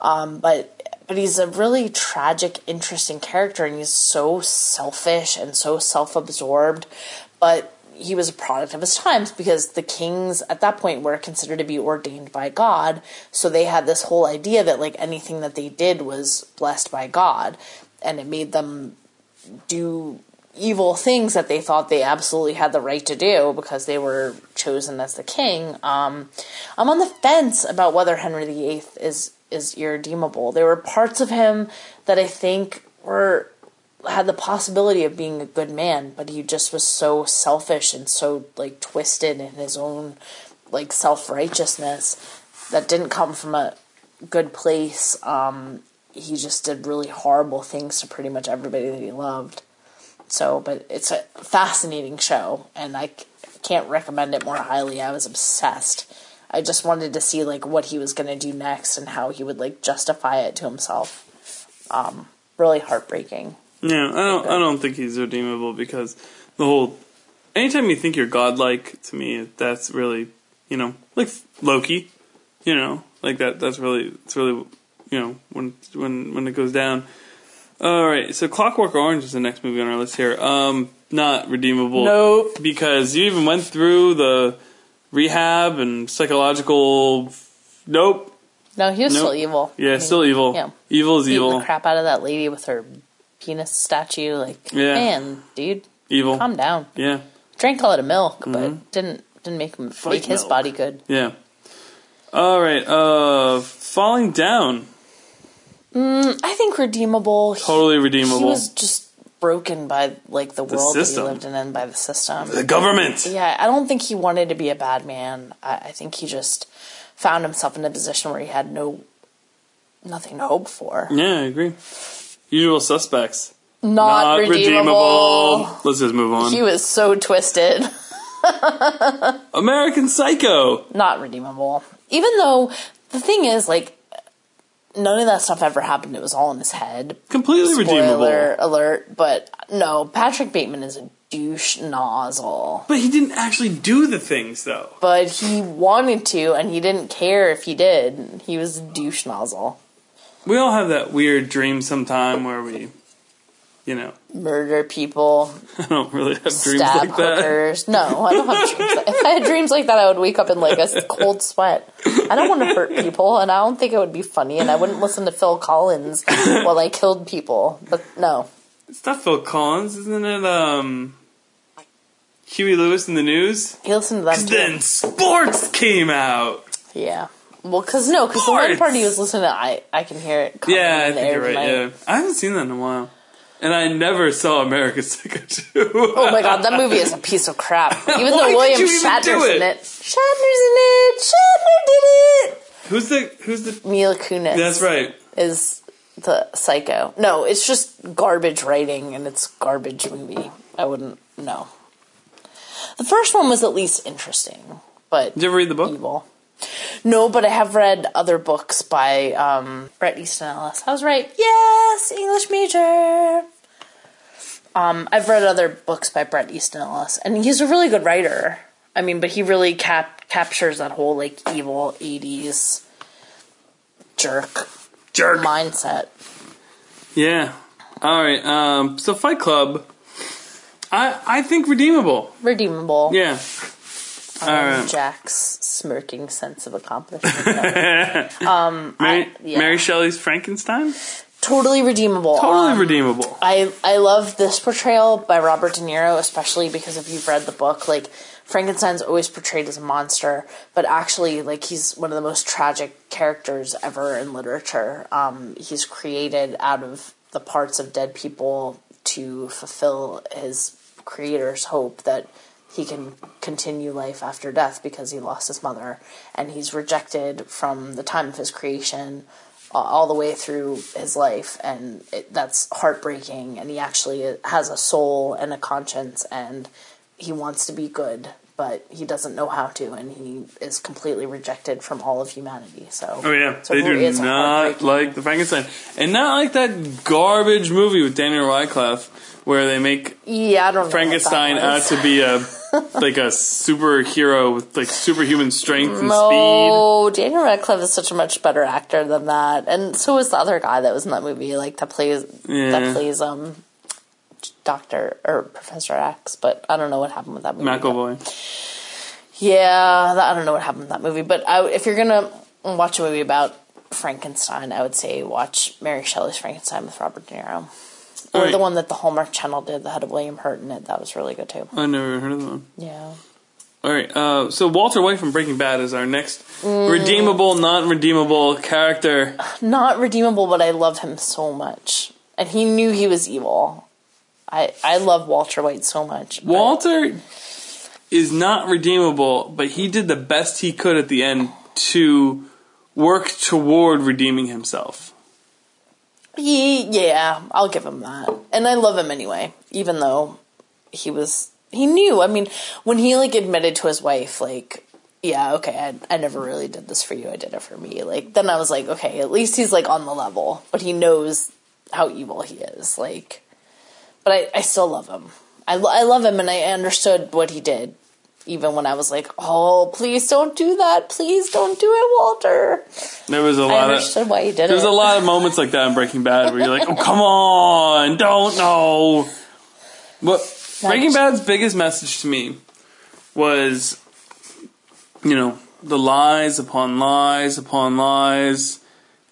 um, but but he's a really tragic, interesting character, and he's so selfish and so self-absorbed, but he was a product of his times because the kings at that point were considered to be ordained by God. So they had this whole idea that like anything that they did was blessed by God, and it made them do evil things that they thought they absolutely had the right to do because they were chosen as the king. Um, I'm on the fence about whether Henry VIII is is irredeemable. There were parts of him that I think were had the possibility of being a good man, but he just was so selfish and so like twisted in his own like self righteousness that didn't come from a good place. Um, he just did really horrible things to pretty much everybody that he loved. So, but it's a fascinating show, and I can't recommend it more highly. I was obsessed. I just wanted to see like what he was to do next and how he would like justify it to himself. Um, really heartbreaking. Yeah, I don't. I don't think he's redeemable because the whole. Anytime you think you're godlike, to me, that's really, you know, like Loki, you know, like that. That's really, it's really, you know, when when when it goes down. All right, so Clockwork Orange is the next movie on our list here. Um, not redeemable. Nope. because you even went through the rehab and psychological. Nope. No, he was Nope. still evil. Yeah, I mean, still evil. Yeah, Evil is evil. the crap out of that lady with her penis statue. Like, Yeah. man, dude, Evil. calm down. Yeah. Drank a lot of milk, but didn't didn't make him make his milk. body good. Yeah. All right. Uh, falling down. I think redeemable. Totally redeemable. He was just broken by like the world that he lived in and by the system. the government. Yeah, I don't think he wanted to be a bad man. I, I think he just found himself in a position where he had no nothing to hope for. Yeah, I agree. Usual suspects. Not, redeemable. Let's just move on. He was so twisted. American Psycho. Not redeemable. Even though the thing is, like, none of that stuff ever happened. It was all in his head. Completely redeemable. Alert. But no, Patrick Bateman is a douche nozzle. But he didn't actually do the things, though. But he wanted to, and he didn't care if he did. He was a douche nozzle. We all have that weird dream sometime where we, you know, Murder people, I don't really have dreams stab like that. hookers. No, I don't have dreams. Like, if I had dreams like that, I would wake up in like a cold sweat. I don't want to hurt people, and I don't think it would be funny. And I wouldn't listen to Phil Collins while I killed people. But no, It's not Phil Collins, isn't it? Um, Huey Lewis and the News. you listen to too. Then sports came out. Yeah. Well, because no, because the one Sports. part he was listening to, I I can hear it. Yeah, I think you're right. Yeah, I haven't seen that in a while, and I never saw American Psycho 2. Oh my god, that movie is a piece of crap. Even though William Shatner's it? in it. Shatner's in it. Shatner did it. Who's the Who's the? Mila Kunis. That's right. Is the psycho? No, it's just garbage writing and it's garbage movie. I wouldn't. know. The first one was at least interesting, but Did you ever read the book? evil. No, but I have read other books by um, Bret Easton Ellis. I was right. Yes, English major. Um, I've read other books by Bret Easton Ellis, and he's a really good writer. I mean, but he really cap- captures that whole like evil '80s jerk Jerk. mindset. Yeah. All right. Um, so Fight Club, I I think redeemable. Redeemable. Yeah. All. Jack's smirking sense of accomplishment. um, Mary, I- yeah. Mary Shelley's Frankenstein, totally redeemable. totally Um, redeemable. I I love this portrayal by Robert De Niro, especially because if you've read the book, like Frankenstein's always portrayed as a monster, but actually, like he's one of the most tragic characters ever in literature. Um, he's created out of the parts of dead people to fulfill his creator's hope that he can continue life after death because he lost his mother, and he's rejected from the time of his creation all the way through his life, and it, that's heartbreaking. And he actually has a soul and a conscience, and he wants to be good, but he doesn't know how to, and he is completely rejected from all of humanity. So, Oh yeah, so they really do not like the Frankenstein, and not like that garbage movie with Daniel Radcliffe where they make Yeah, I don't. Frankenstein out to be a like a superhero with like superhuman strength and speed. No, Daniel Radcliffe is such a much better actor than that, and so is the other guy that was in that movie, like that plays Yeah. that plays um Doctor or Professor X. But I don't know what happened with that movie. McAvoy. Yeah, that, I don't know what happened with that movie. But I, if you're gonna watch a movie about Frankenstein, I would say watch Mary Shelley's Frankenstein with Robert De Niro. Or Alright. the one that the Hallmark Channel did that had William Hurt in it. That was really good too. I never heard of that one. Yeah. All right, uh, so Walter White from Breaking Bad is our next redeemable, non-redeemable character. not redeemable, but I love him so much. And he knew he was evil. I I love Walter White so much. Walter is not redeemable, but he did the best he could at the end to work toward redeeming himself. Yeah, I'll give him that. And I love him anyway, even though he was he knew. I mean, when he like admitted to his wife, like, yeah, okay, I, I never really did this for you. I did it for me. Like, then I was like, okay, at least he's like on the level, but he knows how evil he is. Like, but I, I still love him. I, I love him, and I understood what he did. Even when I was like, "Oh, please don't do that! Please don't do it, Walter." There was a I lot of understood why he did there's it. a lot of moments like that in Breaking Bad where you're like, oh come on, don't know. What Breaking Bad's biggest message to me was, you know, the lies upon lies upon lies,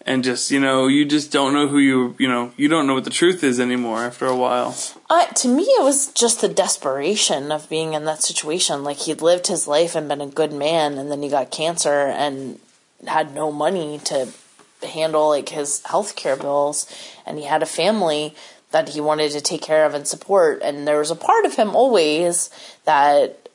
and just you know, you just don't know who you you know, you don't know what the truth is anymore after a while. Uh, to me, it was just the desperation of being in that situation. Like he'd lived his life and been a good man, and then he got cancer and had no money to handle like his health care bills, and he had a family that he wanted to take care of and support. And there was a part of him always that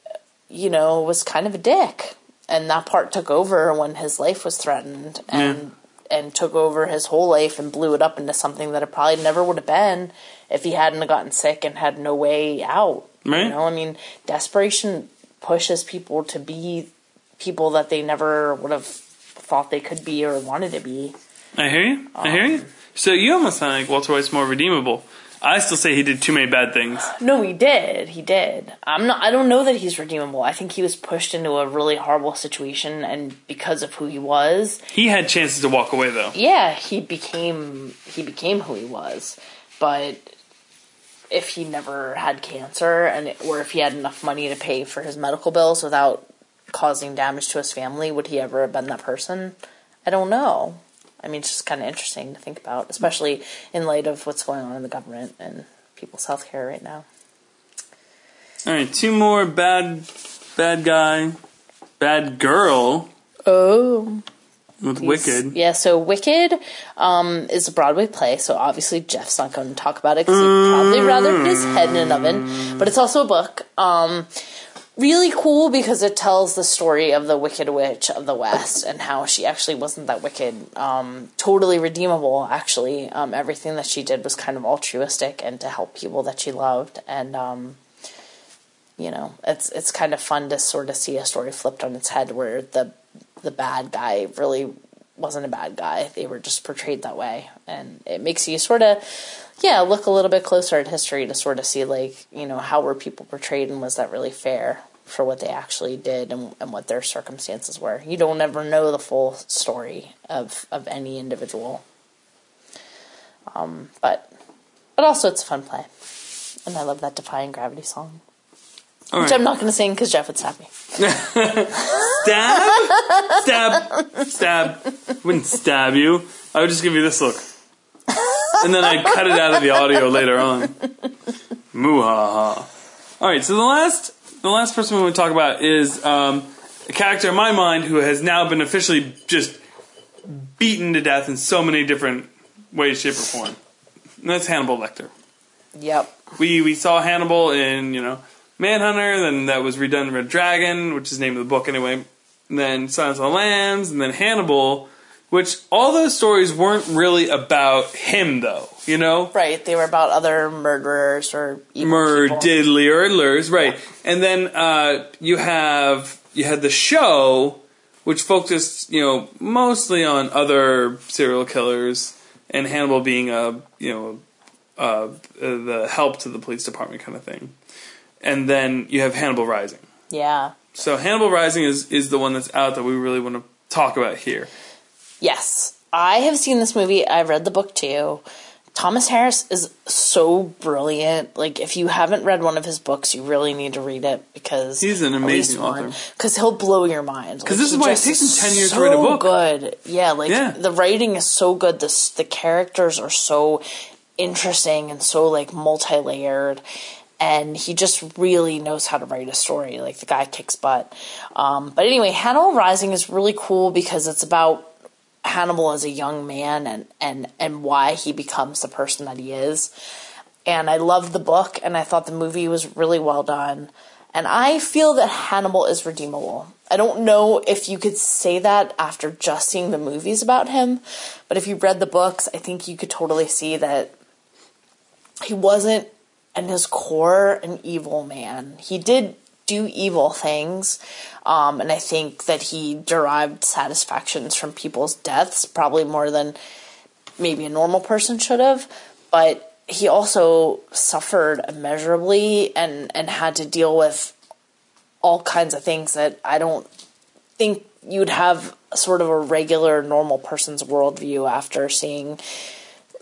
you know was kind of a dick, and that part took over when his life was threatened and. And took over his whole life and blew it up into something that it probably never would have been if he hadn't have gotten sick and had no way out. Right. You know, I mean, desperation pushes people to be people that they never would have thought they could be or wanted to be. I hear you. I hear Um, you. So you almost sound like Walter White's more redeemable. I still say he did too many bad things. No, he did. He did. I'm not. I don't know that he's redeemable. I think he was pushed into a really horrible situation, and because of who he was, He had chances to walk away though. yeah, he became he became who he was. But if he never had cancer, and or if he had enough money to pay for his medical bills without causing damage to his family, would he ever have been that person? I don't know. I mean, it's just kind of interesting to think about, especially in light of what's going on in the government and people's health care right now. All right, two more bad, bad guy, bad girl Oh. with Wicked. Yeah, so Wicked um, is a Broadway play, so obviously Jeff's not going to talk about it because he'd probably rather put his head in an oven. But it's also a book. Um, really cool because it tells the story of the Wicked Witch of the West and how she actually wasn't that wicked. Um, totally redeemable, actually. Um, everything that she did was kind of altruistic and to help people that she loved. And um, you know, it's it's kind of fun to sort of see a story flipped on its head where the the bad guy really wasn't a bad guy. They were just portrayed that way, and it makes you sort of, yeah, look a little bit closer at history to sort of see like you know how were people portrayed and was that really fair for what they actually did and, and what their circumstances were. You don't ever know the full story of of any individual. Um, but but also it's a fun play, and I love that Defying Gravity song, All which right. I'm not going to sing because Jeff would stab me. Stab, stab, stab. Wouldn't stab you. I would just give you this look, and then I'd cut it out of the audio later on. Muhaha. All right. So the last, the last person we want to talk about is um, a character in my mind who has now been officially just beaten to death in so many different ways, shape, or form. And that's Hannibal Lecter. Yep. we we saw Hannibal in you know Manhunter, then that was redone Red Dragon, which is the name of the book anyway. And then Silence of the Lambs, and then Hannibal, which all those stories weren't really about him though, you know. Right. They were about other murderers or Murder, diddly, right? And then uh, you have you had the show, which focused you know mostly on other serial killers, and Hannibal being a you know uh, the help to the police department kind of thing. And then you have Hannibal Rising. Yeah. So Hannibal Rising is is the one that's out that we really want to talk about here. Yes. I have seen this movie. I've read the book too. Thomas Harris is so brilliant. Like, if you haven't read one of his books, you really need to read it because He's an amazing author. Because he'll blow your mind. Because this is why it takes him 10 years to write a book. Good, yeah. Like Yeah. the writing is so good. The the characters are so interesting and so like multi layered. And he just really knows how to write a story. Like the guy kicks butt. Um, but anyway, Hannibal Rising is really cool because it's about Hannibal as a young man and and and why he becomes the person that he is. And I loved the book and I thought the movie was really well done. And I feel that Hannibal is redeemable. I don't know if you could say that after just seeing the movies about him, but if you read the books, I think you could totally see that he wasn't in his core an evil man. He did do evil things, um, and I think that he derived satisfactions from people's deaths, probably more than maybe a normal person should have. But he also suffered immeasurably and and had to deal with all kinds of things that I don't think you'd have sort of a regular normal person's worldview after seeing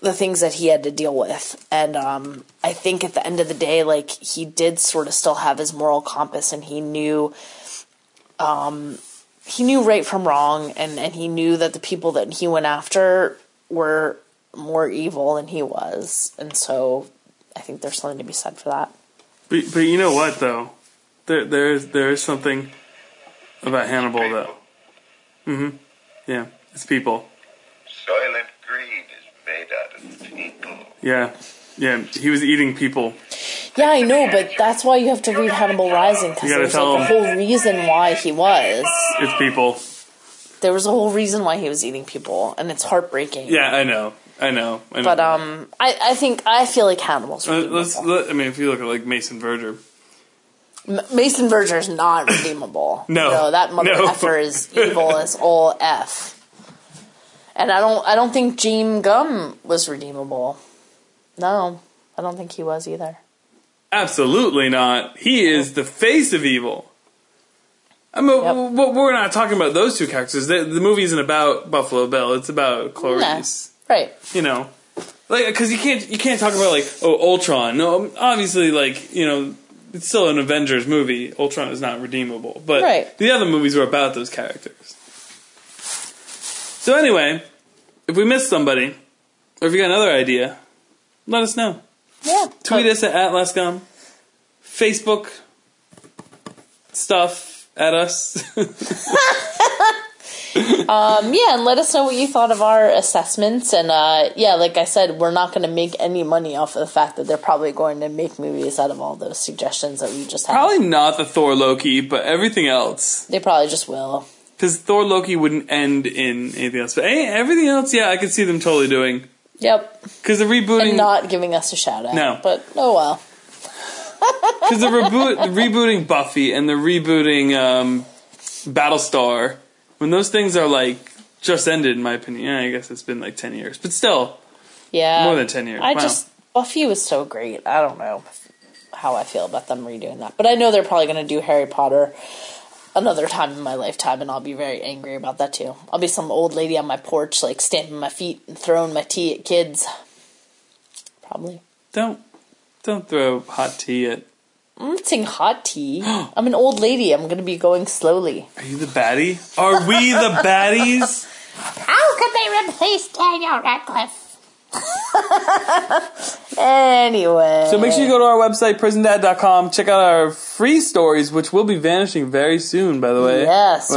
the things that he had to deal with. And um, I think at the end of the day, like he did sort of still have his moral compass, and he knew, um, he knew right from wrong, and and he knew that the people that he went after were more evil than he was, and so I think there's something to be said for that. But but you know what though, there there is there is something about Hannibal that. Mm-hmm. Yeah, it's people. Soylent Green is made out of people. Yeah, yeah. He was eating people. Yeah, I know, but that's why you have to read Hannibal Rising because there's like a whole reason why he was. It's people. There was a whole reason why he was eating people, and it's heartbreaking. Yeah, I know. I know. I know. But um, I, I think I feel like Hannibal's let's. Let, I mean, if you look at like Mason Verger, M- Mason Verger is not redeemable. No. that mother No. effer is evil as all f. And I don't, I don't think Jame Gumb was redeemable. No, I don't think he was either. absolutely not. He is the face of evil. I mean, Yep. we're not talking about those two characters. The, the movie isn't about Buffalo Bill. It's about Clarice. Right. you know, like because you can't you can't talk about like oh Ultron. No, um, obviously like you know it's still an Avengers movie. Ultron is not redeemable, but Right. the other movies were about those characters. So anyway, if we missed somebody, or if you got another idea, let us know. Yeah. Tweet us at @lastgum, Facebook stuff at us. Um, yeah, and let us know what you thought of our assessments. And uh, yeah, like I said, we're not going to make any money off of the fact that they're probably going to make movies out of all those suggestions that we just had. Probably not the Thor Loki, but everything else. They probably just will. Because Thor Loki wouldn't end in anything else. But eh, everything else, yeah, I could see them totally doing. Yep. Because the rebooting, And not giving us a shout out. No. But oh well. because the reboot, the rebooting Buffy and the rebooting um, Battlestar, when those things are like just ended, in my opinion. Yeah, I guess it's been like ten years, but still Yeah, more than ten years. I wow. just Buffy was so great. I don't know how I feel about them redoing that, but I know they're probably going to do Harry Potter another time in my lifetime, and I'll be very angry about that too. I'll be some old lady on my porch, like stamping my feet and throwing my tea at kids. Probably. don't don't throw hot tea at. I'm not saying hot tea. I'm an old lady. I'm going to be going slowly. Are you the baddie? Are we the baddies? How could they replace Daniel Radcliffe? anyway. So make sure you go to our website, prisondad.com. Check out our free stories, which will be vanishing very soon, by the way. Yes,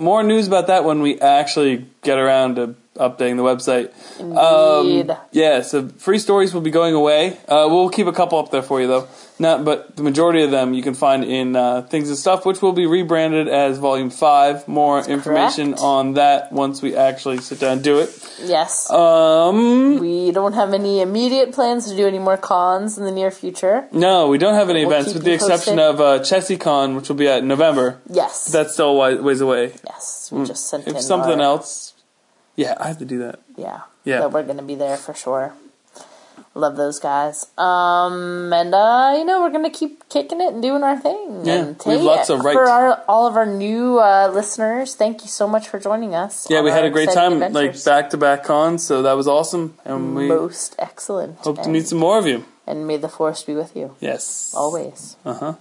more news about that when we actually get around to updating the website. Indeed. Um, yeah, so free stories will be going away. Uh, we'll keep a couple up there for you, though. Not, but the majority of them you can find in uh, Things and Stuff, which will be rebranded as Volume 5. More information correct. on that once we actually sit down and do it. yes. Um, we don't have any immediate plans to do any more cons in the near future. no, we don't have any We'll events, with the exception posted. of uh, ChessieCon, which will be at November. Yes. That's still a ways away. yes. We just sent Mm. If something our- else, yeah, I have to do that. Yeah. Yeah. That we're going to be there for sure. Love those guys. Um, and, uh, you know, we're going to keep kicking it and doing our thing. Yeah, and we have lots of For our, all of our new uh, listeners, thank you so much for joining us. Yeah, we had a great time, like back to back cons, so that was awesome, and we Most excellent. hope to meet some more of you. and may the force be with you Yes. always. Uh huh.